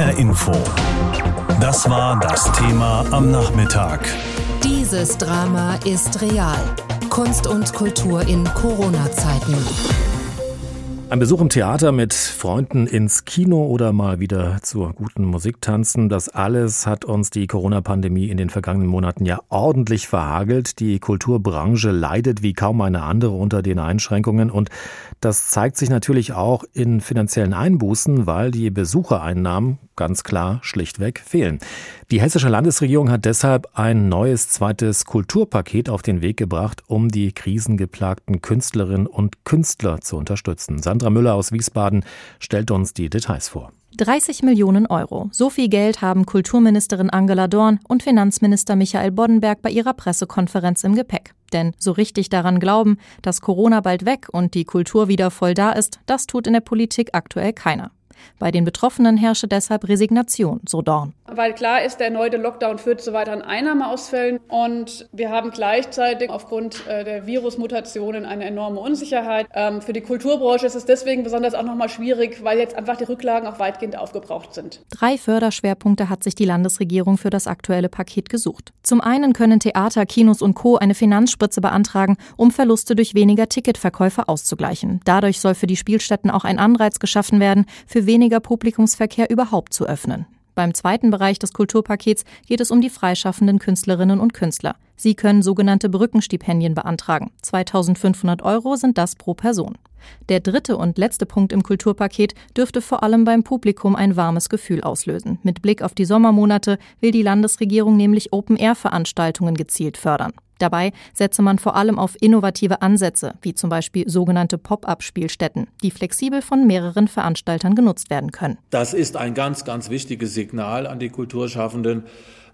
HR Info. Das war das Thema am Nachmittag. Dieses Drama ist real. Kunst und Kultur in Corona-Zeiten. Ein Besuch im Theater mit Freunden ins Kino oder mal wieder zur guten Musik tanzen, das alles hat uns die Corona-Pandemie in den vergangenen Monaten ja ordentlich verhagelt. Die Kulturbranche leidet wie kaum eine andere unter den Einschränkungen und das zeigt sich natürlich auch in finanziellen Einbußen, weil die Besuchereinnahmen ganz klar schlichtweg fehlen. Die hessische Landesregierung hat deshalb ein neues zweites Kulturpaket auf den Weg gebracht, um die krisengeplagten Künstlerinnen und Künstler zu unterstützen. Sandra Müller aus Wiesbaden stellt uns die Details vor. 30 Millionen Euro. So viel Geld haben Kulturministerin Angela Dorn und Finanzminister Michael Boddenberg bei ihrer Pressekonferenz im Gepäck. Denn so richtig daran glauben, dass Corona bald weg und die Kultur wieder voll da ist, das tut in der Politik aktuell keiner. Bei den Betroffenen herrsche deshalb Resignation, so Dorn. Weil klar ist, der erneute Lockdown führt zu weiteren Einnahmeausfällen und wir haben gleichzeitig aufgrund äh, der Virusmutationen eine enorme Unsicherheit. Ähm, für die Kulturbranche ist es deswegen besonders auch nochmal schwierig, weil jetzt einfach die Rücklagen auch weitgehend aufgebraucht sind. Drei Förderschwerpunkte hat sich die Landesregierung für das aktuelle Paket gesucht. Zum einen können Theater, Kinos und Co. eine Finanzspritze beantragen, um Verluste durch weniger Ticketverkäufe auszugleichen. Dadurch soll für die Spielstätten auch ein Anreiz geschaffen werden, für weniger Publikumsverkehr überhaupt zu öffnen. Beim zweiten Bereich des Kulturpakets geht es um die freischaffenden Künstlerinnen und Künstler. Sie können sogenannte Brückenstipendien beantragen. 2500 Euro sind das pro Person. Der dritte und letzte Punkt im Kulturpaket dürfte vor allem beim Publikum ein warmes Gefühl auslösen. Mit Blick auf die Sommermonate will die Landesregierung nämlich Open-Air-Veranstaltungen gezielt fördern. Dabei setze man vor allem auf innovative Ansätze, wie zum Beispiel sogenannte Pop-up-Spielstätten, die flexibel von mehreren Veranstaltern genutzt werden können. Das ist ein ganz, ganz wichtiges Signal an die Kulturschaffenden.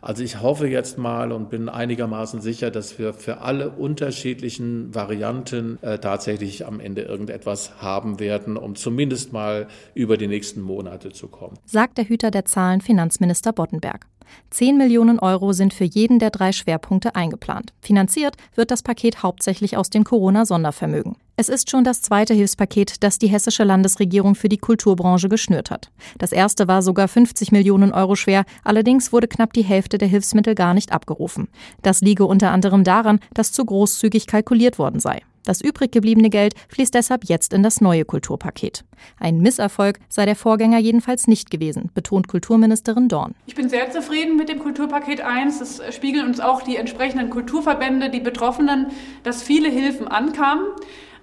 Also ich hoffe jetzt mal und bin einigermaßen sicher, dass wir für alle unterschiedlichen Varianten äh, tatsächlich am Ende irgendetwas haben werden, um zumindest mal über die nächsten Monate zu kommen. Sagt der Hüter der Zahlen Finanzminister Boddenberg. 10 Millionen Euro sind für jeden der drei Schwerpunkte eingeplant. Finanziert wird das Paket hauptsächlich aus dem Corona-Sondervermögen. Es ist schon das zweite Hilfspaket, das die hessische Landesregierung für die Kulturbranche geschnürt hat. Das erste war sogar 50 Millionen Euro schwer, allerdings wurde knapp die Hälfte der Hilfsmittel gar nicht abgerufen. Das liege unter anderem daran, dass zu großzügig kalkuliert worden sei. Das übrig gebliebene Geld fließt deshalb jetzt in das neue Kulturpaket. Ein Misserfolg sei der Vorgänger jedenfalls nicht gewesen, betont Kulturministerin Dorn. Ich bin sehr zufrieden mit dem Kulturpaket 1. Es spiegeln uns auch die entsprechenden Kulturverbände, die Betroffenen, dass viele Hilfen ankamen.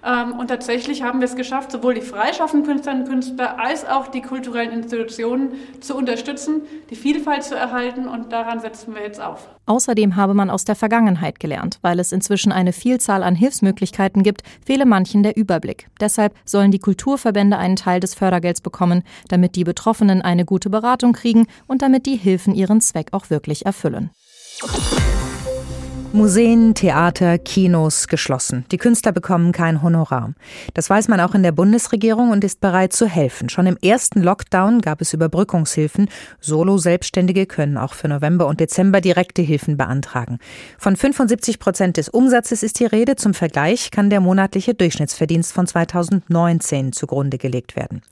Ähm, und tatsächlich haben wir es geschafft, sowohl die freischaffenden Künstlerinnen und Künstler als auch die kulturellen Institutionen zu unterstützen, die Vielfalt zu erhalten und daran setzen wir jetzt auf. Außerdem habe man aus der Vergangenheit gelernt. Weil es inzwischen eine Vielzahl an Hilfsmöglichkeiten gibt, fehle manchen der Überblick. Deshalb sollen die Kulturverbände einen Teil des Fördergelds bekommen, damit die Betroffenen eine gute Beratung kriegen und damit die Hilfen ihren Zweck auch wirklich erfüllen. Museen, Theater, Kinos geschlossen. Die Künstler bekommen kein Honorar. Das weiß man auch in der Bundesregierung und ist bereit zu helfen. Schon im ersten Lockdown gab es Überbrückungshilfen. Solo-Selbstständige können auch für November und Dezember direkte Hilfen beantragen. Von 75 Prozent des Umsatzes ist die Rede. Zum Vergleich kann der monatliche Durchschnittsverdienst von 2019 zugrunde gelegt werden.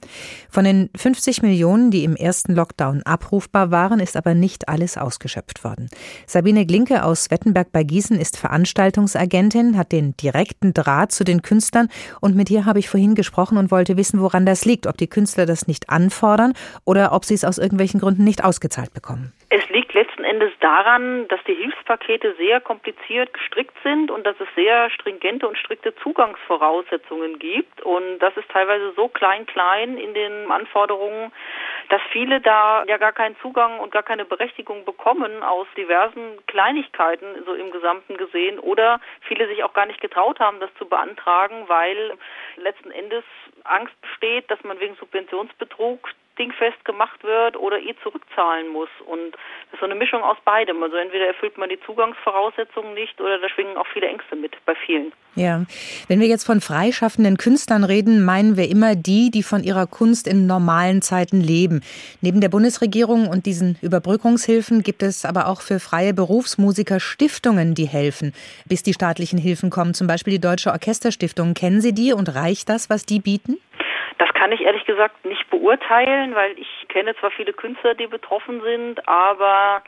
Von den 50 Millionen, die im ersten Lockdown abrufbar waren, ist aber nicht alles ausgeschöpft worden. Sabine Glinke aus Wettenberg bei Gießen ist Veranstaltungsagentin, hat den direkten Draht zu den Künstlern und mit ihr habe ich vorhin gesprochen und wollte wissen, woran das liegt, ob die Künstler das nicht anfordern oder ob sie es aus irgendwelchen Gründen nicht ausgezahlt bekommen. Es liegt letzten Endes daran, dass die Hilfspakete sehr kompliziert gestrickt sind und dass es sehr stringente und strikte Zugangsvoraussetzungen gibt. Und das ist teilweise so klein-klein in den Anforderungen, dass viele da ja gar keinen Zugang und gar keine Berechtigung bekommen aus diversen Kleinigkeiten, so im Gesamten gesehen, oder viele sich auch gar nicht getraut haben, das zu beantragen, weil letzten Endes Angst besteht, dass man wegen Subventionsbetrug dingfest gemacht wird oder eh zurückzahlen muss. Und das ist so eine Mischung aus beidem. Also entweder erfüllt man die Zugangsvoraussetzungen nicht oder da schwingen auch viele Ängste mit bei vielen. Ja, wenn wir jetzt von freischaffenden Künstlern reden, meinen wir immer die, die von ihrer Kunst in normalen Zeiten leben. Neben der Bundesregierung und diesen Überbrückungshilfen gibt es aber auch für freie Berufsmusiker Stiftungen, die helfen, bis die staatlichen Hilfen kommen. Zum Beispiel die Deutsche Orchesterstiftung. Kennen Sie die und reicht das, was die bieten? Das kann ich ehrlich gesagt nicht beurteilen, weil ich kenne zwar viele Künstler, die betroffen sind, aber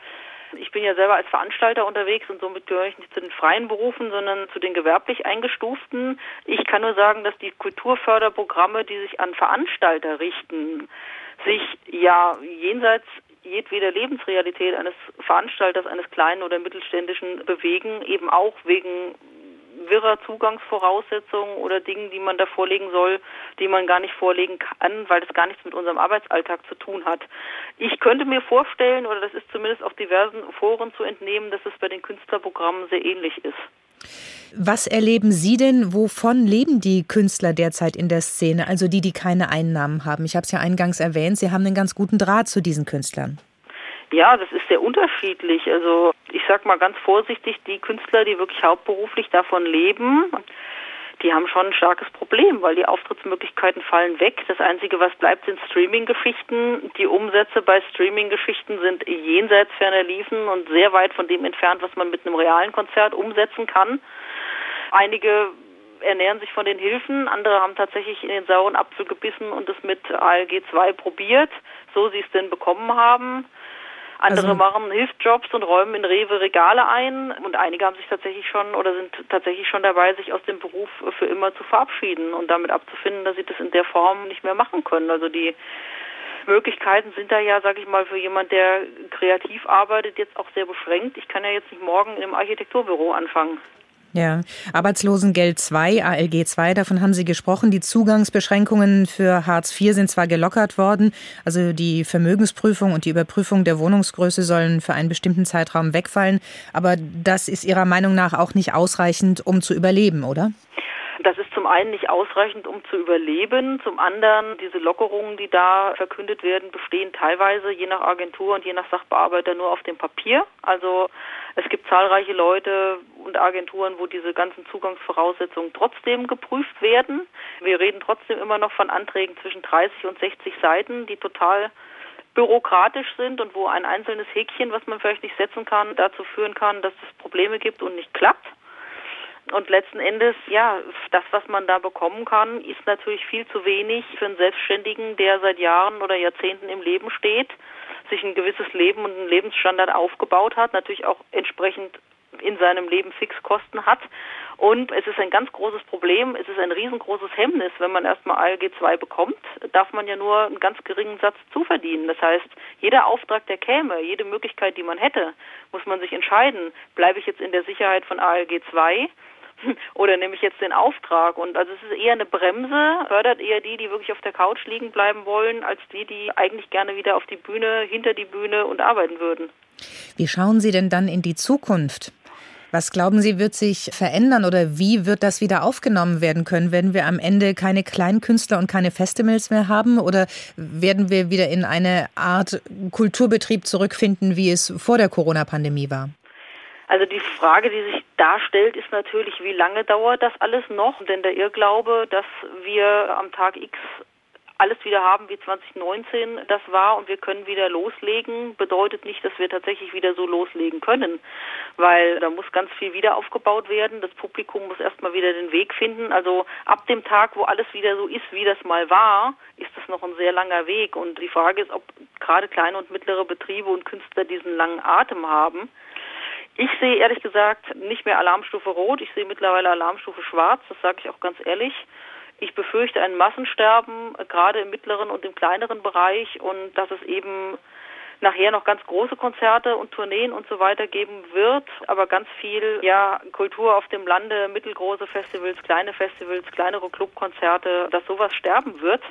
ich bin ja selber als Veranstalter unterwegs und somit gehöre ich nicht zu den freien Berufen, sondern zu den gewerblich eingestuften. Ich kann nur sagen, dass die Kulturförderprogramme, die sich an Veranstalter richten, sich ja jenseits jedweder Lebensrealität eines Veranstalters, eines kleinen oder mittelständischen bewegen, eben auch wegen wirrer Zugangsvoraussetzungen oder Dingen, die man da vorlegen soll, die man gar nicht vorlegen kann, weil das gar nichts mit unserem Arbeitsalltag zu tun hat. Ich könnte mir vorstellen, oder das ist zumindest auf diversen Foren zu entnehmen, dass es bei den Künstlerprogrammen sehr ähnlich ist. Was erleben Sie denn, wovon leben die Künstler derzeit in der Szene, also die, die keine Einnahmen haben? Ich habe es ja eingangs erwähnt, Sie haben einen ganz guten Draht zu diesen Künstlern. Ja, das ist sehr unterschiedlich. Also ich sag mal ganz vorsichtig, die Künstler, die wirklich hauptberuflich davon leben, die haben schon ein starkes Problem, weil die Auftrittsmöglichkeiten fallen weg. Das Einzige, was bleibt, sind Streaming-Geschichten. Die Umsätze bei Streaming-Geschichten sind jenseits ferner Liefen und sehr weit von dem entfernt, was man mit einem realen Konzert umsetzen kann. Einige ernähren sich von den Hilfen, andere haben tatsächlich in den sauren Apfel gebissen und es mit ALG 2 probiert, so sie es denn bekommen haben. Andere also, machen Hilfsjobs und räumen in Rewe Regale ein und einige haben sich tatsächlich schon oder sind tatsächlich schon dabei, sich aus dem Beruf für immer zu verabschieden und damit abzufinden, dass sie das in der Form nicht mehr machen können. Also die Möglichkeiten sind da ja, sage ich mal, für jemand, der kreativ arbeitet, jetzt auch sehr beschränkt. Ich kann ja jetzt nicht morgen im Architekturbüro anfangen. Ja, Arbeitslosengeld 2, ALG 2, davon haben Sie gesprochen. Die Zugangsbeschränkungen für Hartz IV sind zwar gelockert worden, also die Vermögensprüfung und die Überprüfung der Wohnungsgröße sollen für einen bestimmten Zeitraum wegfallen, aber das ist Ihrer Meinung nach auch nicht ausreichend, um zu überleben, oder? Das ist zum einen nicht ausreichend, um zu überleben. Zum anderen, diese Lockerungen, die da verkündet werden, bestehen teilweise je nach Agentur und je nach Sachbearbeiter nur auf dem Papier. Also es gibt zahlreiche Leute und Agenturen, wo diese ganzen Zugangsvoraussetzungen trotzdem geprüft werden. Wir reden trotzdem immer noch von Anträgen zwischen 30 und 60 Seiten, die total bürokratisch sind und wo ein einzelnes Häkchen, was man vielleicht nicht setzen kann, dazu führen kann, dass es Probleme gibt und nicht klappt. Und letzten Endes, ja, das, was man da bekommen kann, ist natürlich viel zu wenig für einen Selbstständigen, der seit Jahren oder Jahrzehnten im Leben steht sich ein gewisses Leben und einen Lebensstandard aufgebaut hat, natürlich auch entsprechend in seinem Leben Fixkosten hat. Und es ist ein ganz großes Problem, es ist ein riesengroßes Hemmnis, wenn man erstmal ALG 2 bekommt, darf man ja nur einen ganz geringen Satz zuverdienen. Das heißt, jeder Auftrag, der käme, jede Möglichkeit, die man hätte, muss man sich entscheiden, bleibe ich jetzt in der Sicherheit von ALG 2 oder nehme ich jetzt den Auftrag? Und also es ist eher eine Bremse, fördert eher die, die wirklich auf der Couch liegen bleiben wollen, als die, die eigentlich gerne wieder auf die Bühne, hinter die Bühne und arbeiten würden. Wie schauen Sie denn dann in die Zukunft? Was glauben Sie, wird sich verändern oder wie wird das wieder aufgenommen werden können? Werden wir am Ende keine Kleinkünstler und keine Festivals mehr haben oder werden wir wieder in eine Art Kulturbetrieb zurückfinden, wie es vor der Corona-Pandemie war? Also die Frage, die sich darstellt, ist natürlich, wie lange dauert das alles noch? Denn der Irrglaube, dass wir am Tag X alles wieder haben, wie 2019 das war und wir können wieder loslegen, bedeutet nicht, dass wir tatsächlich wieder so loslegen können, weil da muss ganz viel wieder aufgebaut werden. Das Publikum muss erstmal wieder den Weg finden. Also ab dem Tag, wo alles wieder so ist, wie das mal war, ist das noch ein sehr langer Weg. Und die Frage ist, ob gerade kleine und mittlere Betriebe und Künstler diesen langen Atem haben. Ich sehe ehrlich gesagt nicht mehr Alarmstufe Rot, ich sehe mittlerweile Alarmstufe Schwarz, das sage ich auch ganz ehrlich. Ich befürchte ein Massensterben, äh, gerade im mittleren und im kleineren Bereich. Und dass es eben nachher noch ganz große Konzerte und Tourneen und so weiter geben wird, aber ganz viel ja Kultur auf dem Lande, mittelgroße Festivals, kleine Festivals, kleinere Clubkonzerte, dass sowas sterben wird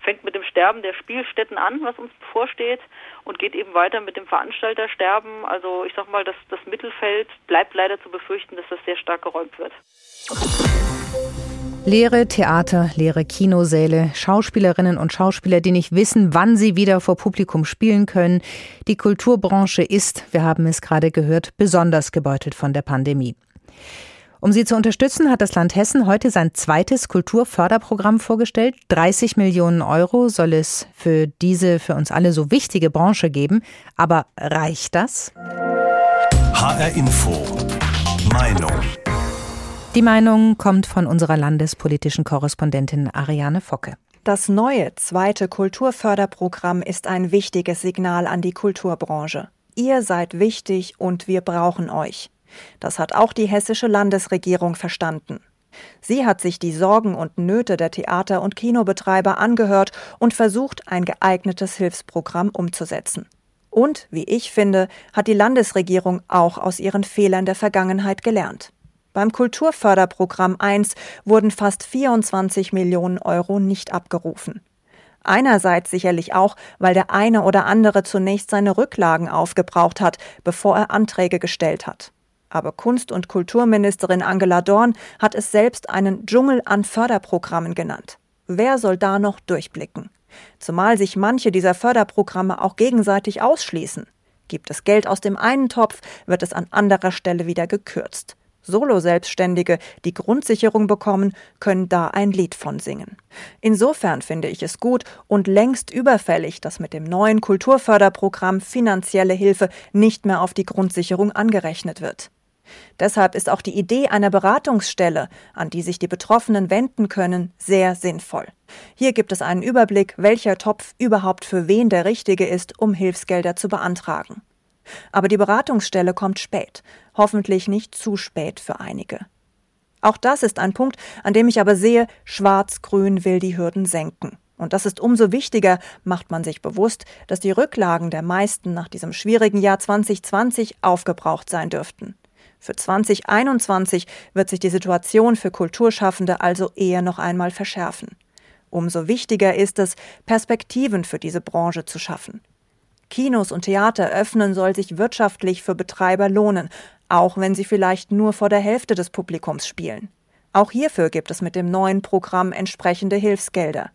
fängt mit dem Sterben der Spielstätten an, was uns bevorsteht, und geht eben weiter mit dem Veranstaltersterben. Also ich sag mal, das, das Mittelfeld bleibt leider zu befürchten, dass das sehr stark geräumt wird. Leere Theater, leere Kinosäle, Schauspielerinnen und Schauspieler, die nicht wissen, wann sie wieder vor Publikum spielen können. Die Kulturbranche ist, wir haben es gerade gehört, besonders gebeutelt von der Pandemie. Um sie zu unterstützen, hat das Land Hessen heute sein zweites Kulturförderprogramm vorgestellt. 30 Millionen Euro soll es für diese für uns alle so wichtige Branche geben. Aber reicht das? HR Info. Meinung. Die Meinung kommt von unserer landespolitischen Korrespondentin Ariane Focke. Das neue zweite Kulturförderprogramm ist ein wichtiges Signal an die Kulturbranche. Ihr seid wichtig und wir brauchen euch. Das hat auch die hessische Landesregierung verstanden. Sie hat sich die Sorgen und Nöte der Theater- und Kinobetreiber angehört und versucht, ein geeignetes Hilfsprogramm umzusetzen. Und, wie ich finde, hat die Landesregierung auch aus ihren Fehlern der Vergangenheit gelernt. Beim Kulturförderprogramm 1 wurden fast 24 Millionen Euro nicht abgerufen. Einerseits sicherlich auch, weil der eine oder andere zunächst seine Rücklagen aufgebraucht hat, bevor er Anträge gestellt hat. Aber Kunst- und Kulturministerin Angela Dorn hat es selbst einen Dschungel an Förderprogrammen genannt. Wer soll da noch durchblicken? Zumal sich manche dieser Förderprogramme auch gegenseitig ausschließen. Gibt es Geld aus dem einen Topf, wird es an anderer Stelle wieder gekürzt. Solo-Selbstständige, die Grundsicherung bekommen, können da ein Lied von singen. Insofern finde ich es gut und längst überfällig, dass mit dem neuen Kulturförderprogramm finanzielle Hilfe nicht mehr auf die Grundsicherung angerechnet wird. Deshalb ist auch die Idee einer Beratungsstelle, an die sich die Betroffenen wenden können, sehr sinnvoll. Hier gibt es einen Überblick, welcher Topf überhaupt für wen der richtige ist, um Hilfsgelder zu beantragen. Aber die Beratungsstelle kommt spät, hoffentlich nicht zu spät für einige. Auch das ist ein Punkt, an dem ich aber sehe, Schwarz-Grün will die Hürden senken. Und das ist umso wichtiger, macht man sich bewusst, dass die Rücklagen der meisten nach diesem schwierigen Jahr 2020 aufgebraucht sein dürften. Für 2021 wird sich die Situation für Kulturschaffende also eher noch einmal verschärfen. Umso wichtiger ist es, Perspektiven für diese Branche zu schaffen. Kinos und Theater öffnen soll sich wirtschaftlich für Betreiber lohnen, auch wenn sie vielleicht nur vor der Hälfte des Publikums spielen. Auch hierfür gibt es mit dem neuen Programm entsprechende Hilfsgelder.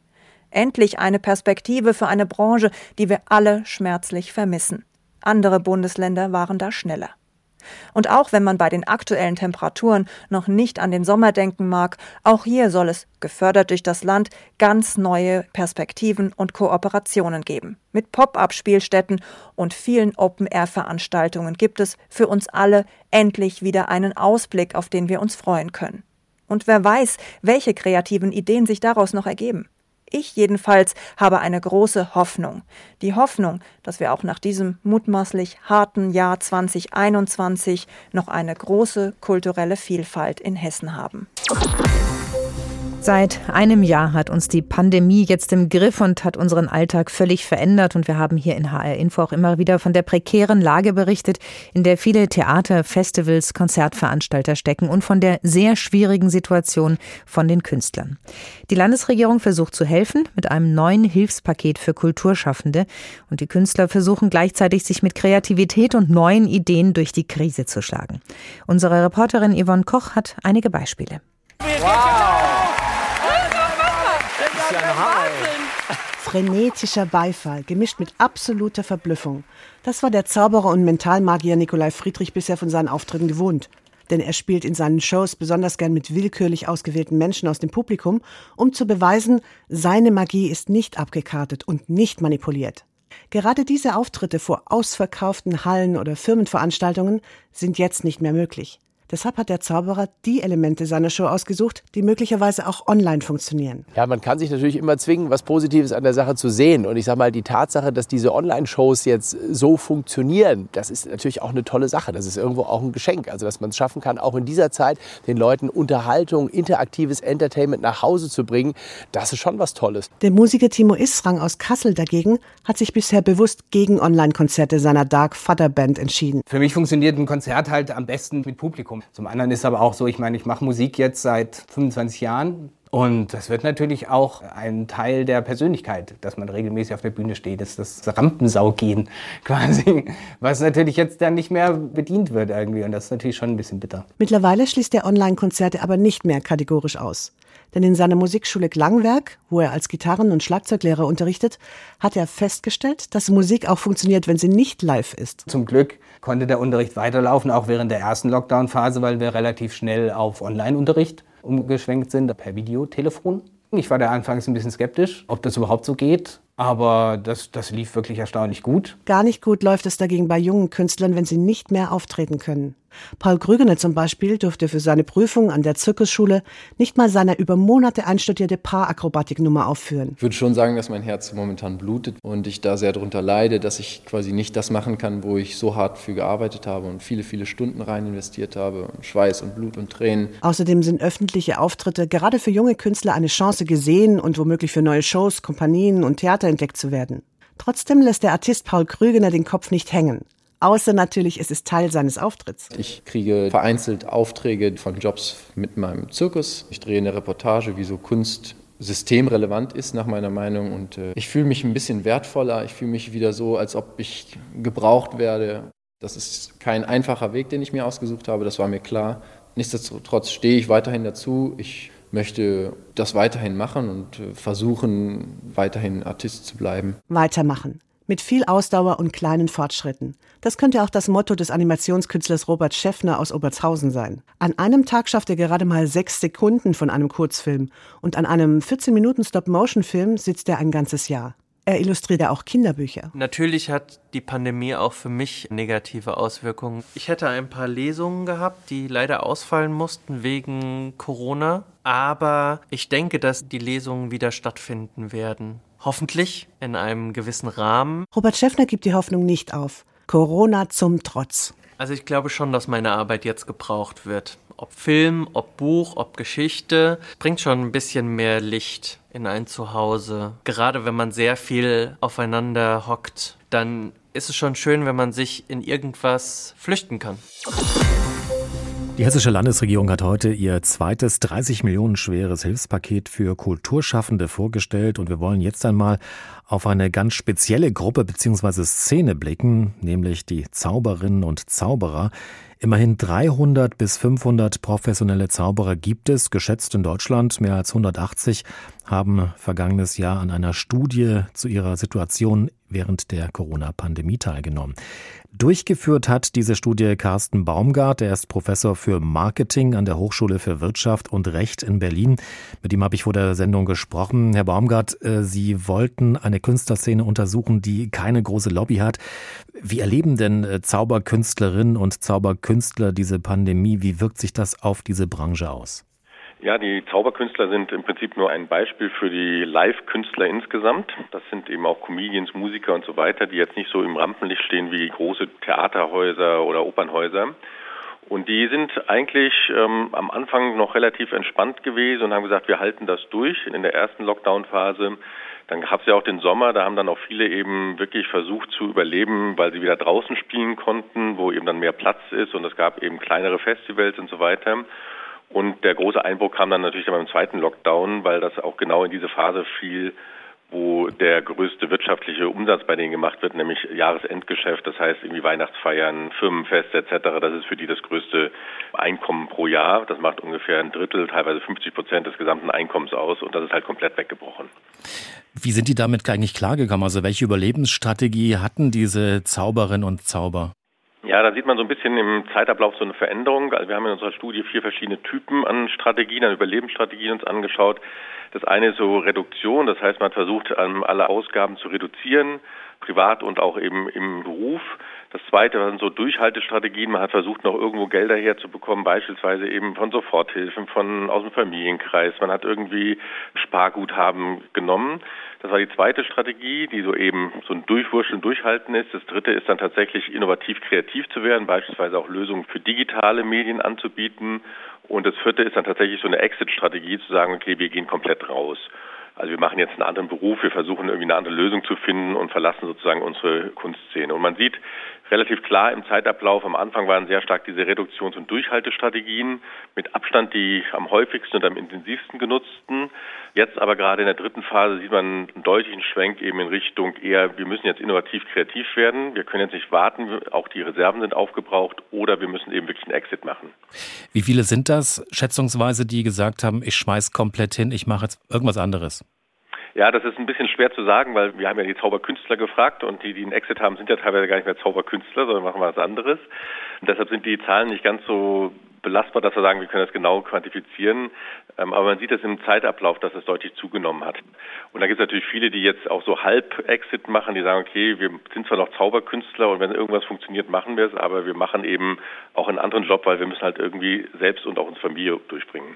Endlich eine Perspektive für eine Branche, die wir alle schmerzlich vermissen. Andere Bundesländer waren da schneller. Und auch wenn man bei den aktuellen Temperaturen noch nicht an den Sommer denken mag, auch hier soll es, gefördert durch das Land, ganz neue Perspektiven und Kooperationen geben. Mit Pop-up-Spielstätten und vielen Open-Air-Veranstaltungen gibt es für uns alle endlich wieder einen Ausblick, auf den wir uns freuen können. Und wer weiß, welche kreativen Ideen sich daraus noch ergeben. Ich jedenfalls habe eine große Hoffnung. Die Hoffnung, dass wir auch nach diesem mutmaßlich harten Jahr 2021 noch eine große kulturelle Vielfalt in Hessen haben. Seit einem Jahr hat uns die Pandemie jetzt im Griff und hat unseren Alltag völlig verändert. Und wir haben hier in HR Info auch immer wieder von der prekären Lage berichtet, in der viele Theater, Festivals, Konzertveranstalter stecken und von der sehr schwierigen Situation von den Künstlern. Die Landesregierung versucht zu helfen mit einem neuen Hilfspaket für Kulturschaffende. Und die Künstler versuchen gleichzeitig, sich mit Kreativität und neuen Ideen durch die Krise zu schlagen. Unsere Reporterin Yvonne Koch hat einige Beispiele. Wow. Frenetischer Beifall, gemischt mit absoluter Verblüffung. Das war der Zauberer und Mentalmagier Nikolai Friedrich bisher von seinen Auftritten gewohnt. Denn er spielt in seinen Shows besonders gern mit willkürlich ausgewählten Menschen aus dem Publikum, um zu beweisen, seine Magie ist nicht abgekartet und nicht manipuliert. Gerade diese Auftritte vor ausverkauften Hallen oder Firmenveranstaltungen sind jetzt nicht mehr möglich. Deshalb hat der Zauberer die Elemente seiner Show ausgesucht, die möglicherweise auch online funktionieren. Ja, man kann sich natürlich immer zwingen, was Positives an der Sache zu sehen. Und ich sage mal, die Tatsache, dass diese Online-Shows jetzt so funktionieren, das ist natürlich auch eine tolle Sache. Das ist irgendwo auch ein Geschenk. Also, dass man es schaffen kann, auch in dieser Zeit den Leuten Unterhaltung, interaktives Entertainment nach Hause zu bringen, das ist schon was Tolles. Der Musiker Timo Israng aus Kassel dagegen hat sich bisher bewusst gegen Online-Konzerte seiner Dark Father Band entschieden. Für mich funktioniert ein Konzert halt am besten mit Publikum. Publikum. Zum anderen ist aber auch so, ich meine, ich mache Musik jetzt seit 25 Jahren. Und das wird natürlich auch ein Teil der Persönlichkeit, dass man regelmäßig auf der Bühne steht, das ist das Rampensaugehen quasi, was natürlich jetzt dann nicht mehr bedient wird irgendwie und das ist natürlich schon ein bisschen bitter. Mittlerweile schließt er Online-Konzerte aber nicht mehr kategorisch aus. Denn in seiner Musikschule Klangwerk, wo er als Gitarren- und Schlagzeuglehrer unterrichtet, hat er festgestellt, dass Musik auch funktioniert, wenn sie nicht live ist. Zum Glück konnte der Unterricht weiterlaufen, auch während der ersten Lockdown-Phase, weil wir relativ schnell auf Online-Unterricht umgeschwenkt sind, per Videotelefon. Ich war da anfangs ein bisschen skeptisch, ob das überhaupt so geht. Aber das, das lief wirklich erstaunlich gut. Gar nicht gut läuft es dagegen bei jungen Künstlern, wenn sie nicht mehr auftreten können. Paul Grügener zum Beispiel durfte für seine Prüfung an der Zirkusschule nicht mal seine über Monate einstudierte Paarakrobatiknummer aufführen. Ich würde schon sagen, dass mein Herz momentan blutet und ich da sehr darunter leide, dass ich quasi nicht das machen kann, wo ich so hart für gearbeitet habe und viele, viele Stunden rein investiert habe und Schweiß und Blut und Tränen. Außerdem sind öffentliche Auftritte gerade für junge Künstler eine Chance gesehen und womöglich für neue Shows, Kompanien und Theater entdeckt zu werden. Trotzdem lässt der Artist Paul Krügener den Kopf nicht hängen. Außer natürlich, es ist Teil seines Auftritts. Ich kriege vereinzelt Aufträge von Jobs mit meinem Zirkus. Ich drehe eine Reportage, wie so Kunst systemrelevant ist nach meiner Meinung und äh, ich fühle mich ein bisschen wertvoller, ich fühle mich wieder so, als ob ich gebraucht werde. Das ist kein einfacher Weg, den ich mir ausgesucht habe, das war mir klar. Nichtsdestotrotz stehe ich weiterhin dazu. Ich möchte das weiterhin machen und äh, versuchen, weiterhin Artist zu bleiben. Weitermachen mit viel Ausdauer und kleinen Fortschritten. Das könnte auch das Motto des Animationskünstlers Robert Schäffner aus Obertshausen sein. An einem Tag schafft er gerade mal sechs Sekunden von einem Kurzfilm und an einem 14 Minuten Stop-Motion-Film sitzt er ein ganzes Jahr. Er illustriert auch Kinderbücher. Natürlich hat die Pandemie auch für mich negative Auswirkungen. Ich hätte ein paar Lesungen gehabt, die leider ausfallen mussten wegen Corona. Aber ich denke, dass die Lesungen wieder stattfinden werden. Hoffentlich in einem gewissen Rahmen. Robert Schäffner gibt die Hoffnung nicht auf. Corona zum Trotz. Also ich glaube schon, dass meine Arbeit jetzt gebraucht wird. Ob Film, ob Buch, ob Geschichte, bringt schon ein bisschen mehr Licht in ein Zuhause. Gerade wenn man sehr viel aufeinander hockt, dann ist es schon schön, wenn man sich in irgendwas flüchten kann. Die hessische Landesregierung hat heute ihr zweites 30 Millionen schweres Hilfspaket für Kulturschaffende vorgestellt und wir wollen jetzt einmal auf eine ganz spezielle Gruppe bzw. Szene blicken, nämlich die Zauberinnen und Zauberer. Immerhin 300 bis 500 professionelle Zauberer gibt es, geschätzt in Deutschland. Mehr als 180 haben vergangenes Jahr an einer Studie zu ihrer Situation während der Corona-Pandemie teilgenommen. Durchgeführt hat diese Studie Carsten Baumgart. Er ist Professor für Marketing an der Hochschule für Wirtschaft und Recht in Berlin. Mit ihm habe ich vor der Sendung gesprochen. Herr Baumgart, äh, Sie wollten eine Künstlerszene untersuchen, die keine große Lobby hat. Wie erleben denn äh, Zauberkünstlerinnen und Zauberkünstler diese Pandemie? Wie wirkt sich das auf diese Branche aus? Ja, die Zauberkünstler sind im Prinzip nur ein Beispiel für die Live-Künstler insgesamt. Das sind eben auch Comedians, Musiker und so weiter, die jetzt nicht so im Rampenlicht stehen wie große Theaterhäuser oder Opernhäuser. Und die sind eigentlich ähm, am Anfang noch relativ entspannt gewesen und haben gesagt, wir halten das durch in der ersten Lockdown-Phase. Dann gab es ja auch den Sommer, da haben dann auch viele eben wirklich versucht zu überleben, weil sie wieder draußen spielen konnten, wo eben dann mehr Platz ist und es gab eben kleinere Festivals und so weiter. Und der große Einbruch kam dann natürlich beim zweiten Lockdown, weil das auch genau in diese Phase fiel, wo der größte wirtschaftliche Umsatz bei denen gemacht wird, nämlich Jahresendgeschäft, das heißt irgendwie Weihnachtsfeiern, Firmenfeste etc. Das ist für die das größte Einkommen pro Jahr. Das macht ungefähr ein Drittel, teilweise 50 Prozent des gesamten Einkommens aus und das ist halt komplett weggebrochen. Wie sind die damit eigentlich klargekommen? Also welche Überlebensstrategie hatten diese Zauberinnen und Zauber? Ja, da sieht man so ein bisschen im Zeitablauf so eine Veränderung. Also wir haben in unserer Studie vier verschiedene Typen an Strategien, an Überlebensstrategien uns angeschaut. Das eine ist so Reduktion, das heißt, man versucht, alle Ausgaben zu reduzieren, privat und auch eben im Beruf. Das zweite waren so Durchhaltestrategien. Man hat versucht, noch irgendwo Gelder herzubekommen, beispielsweise eben von Soforthilfen, von aus dem Familienkreis. Man hat irgendwie Sparguthaben genommen. Das war die zweite Strategie, die so eben so ein Durchwurscheln, Durchhalten ist. Das dritte ist dann tatsächlich innovativ kreativ zu werden, beispielsweise auch Lösungen für digitale Medien anzubieten. Und das vierte ist dann tatsächlich so eine Exit-Strategie zu sagen, okay, wir gehen komplett raus. Also wir machen jetzt einen anderen Beruf, wir versuchen irgendwie eine andere Lösung zu finden und verlassen sozusagen unsere Kunstszene. Und man sieht, relativ klar im Zeitablauf. Am Anfang waren sehr stark diese Reduktions- und Durchhaltestrategien mit Abstand die am häufigsten und am intensivsten genutzten. Jetzt aber gerade in der dritten Phase sieht man einen deutlichen Schwenk eben in Richtung eher, wir müssen jetzt innovativ kreativ werden. Wir können jetzt nicht warten, auch die Reserven sind aufgebraucht oder wir müssen eben wirklich einen Exit machen. Wie viele sind das schätzungsweise, die gesagt haben, ich schmeiß komplett hin, ich mache jetzt irgendwas anderes? Ja, das ist ein bisschen schwer zu sagen, weil wir haben ja die Zauberkünstler gefragt und die, die einen Exit haben, sind ja teilweise gar nicht mehr Zauberkünstler, sondern machen was anderes. Und deshalb sind die Zahlen nicht ganz so belastbar, dass wir sagen, wir können das genau quantifizieren. Ähm, aber man sieht es im Zeitablauf, dass es deutlich zugenommen hat. Und da gibt es natürlich viele, die jetzt auch so Halb-Exit machen, die sagen, okay, wir sind zwar noch Zauberkünstler und wenn irgendwas funktioniert, machen wir es, aber wir machen eben auch einen anderen Job, weil wir müssen halt irgendwie selbst und auch unsere Familie durchbringen.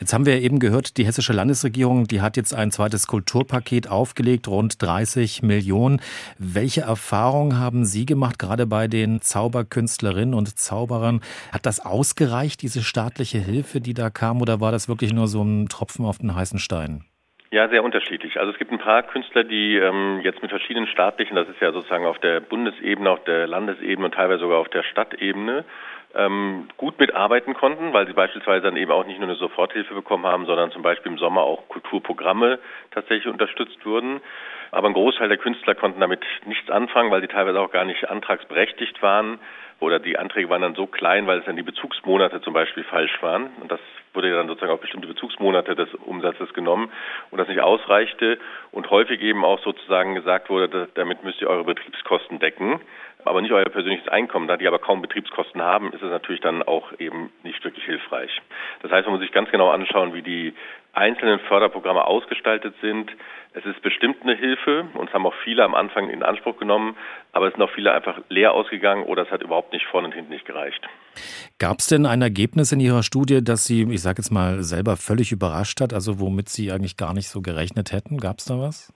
Jetzt haben wir eben gehört, die hessische Landesregierung, die hat jetzt ein zweites Kulturpaket aufgelegt, rund 30 Millionen. Welche Erfahrungen haben Sie gemacht, gerade bei den Zauberkünstlerinnen und Zauberern? Hat das ausgereicht, diese staatliche Hilfe, die da kam, oder war das wirklich nur so ein Tropfen auf den heißen Stein? Ja, sehr unterschiedlich. Also es gibt ein paar Künstler, die ähm, jetzt mit verschiedenen staatlichen, das ist ja sozusagen auf der Bundesebene, auf der Landesebene und teilweise sogar auf der Stadtebene, ähm, gut mitarbeiten konnten, weil sie beispielsweise dann eben auch nicht nur eine Soforthilfe bekommen haben, sondern zum Beispiel im Sommer auch Kulturprogramme tatsächlich unterstützt wurden. Aber ein Großteil der Künstler konnten damit nichts anfangen, weil sie teilweise auch gar nicht antragsberechtigt waren oder die Anträge waren dann so klein, weil es dann die Bezugsmonate zum Beispiel falsch waren. Und das wurde ja dann sozusagen auf bestimmte Bezugsmonate des Umsatzes genommen und das nicht ausreichte und häufig eben auch sozusagen gesagt wurde, damit müsst ihr eure Betriebskosten decken aber nicht euer persönliches Einkommen. Da die aber kaum Betriebskosten haben, ist es natürlich dann auch eben nicht wirklich hilfreich. Das heißt, man muss sich ganz genau anschauen, wie die einzelnen Förderprogramme ausgestaltet sind. Es ist bestimmt eine Hilfe und es haben auch viele am Anfang in Anspruch genommen, aber es sind auch viele einfach leer ausgegangen oder es hat überhaupt nicht vorne und hinten nicht gereicht. Gab es denn ein Ergebnis in Ihrer Studie, das Sie, ich sage jetzt mal, selber völlig überrascht hat, also womit Sie eigentlich gar nicht so gerechnet hätten? Gab es da was?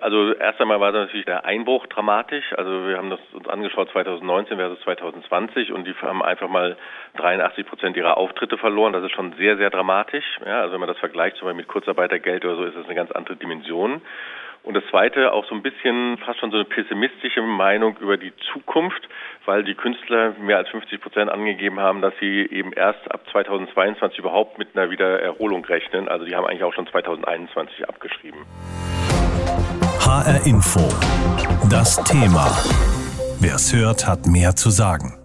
Also erst einmal war natürlich der Einbruch dramatisch. Also wir haben das uns angeschaut 2019 versus 2020 und die haben einfach mal 83 Prozent ihrer Auftritte verloren. Das ist schon sehr, sehr dramatisch. Ja, also wenn man das vergleicht zum Beispiel mit Kurzarbeitergeld oder so, ist das eine ganz andere Dimension. Und das Zweite, auch so ein bisschen fast schon so eine pessimistische Meinung über die Zukunft, weil die Künstler mehr als 50 Prozent angegeben haben, dass sie eben erst ab 2022 überhaupt mit einer Wiedererholung rechnen. Also die haben eigentlich auch schon 2021 abgeschrieben. HR Info. Das Thema. Wer es hört, hat mehr zu sagen.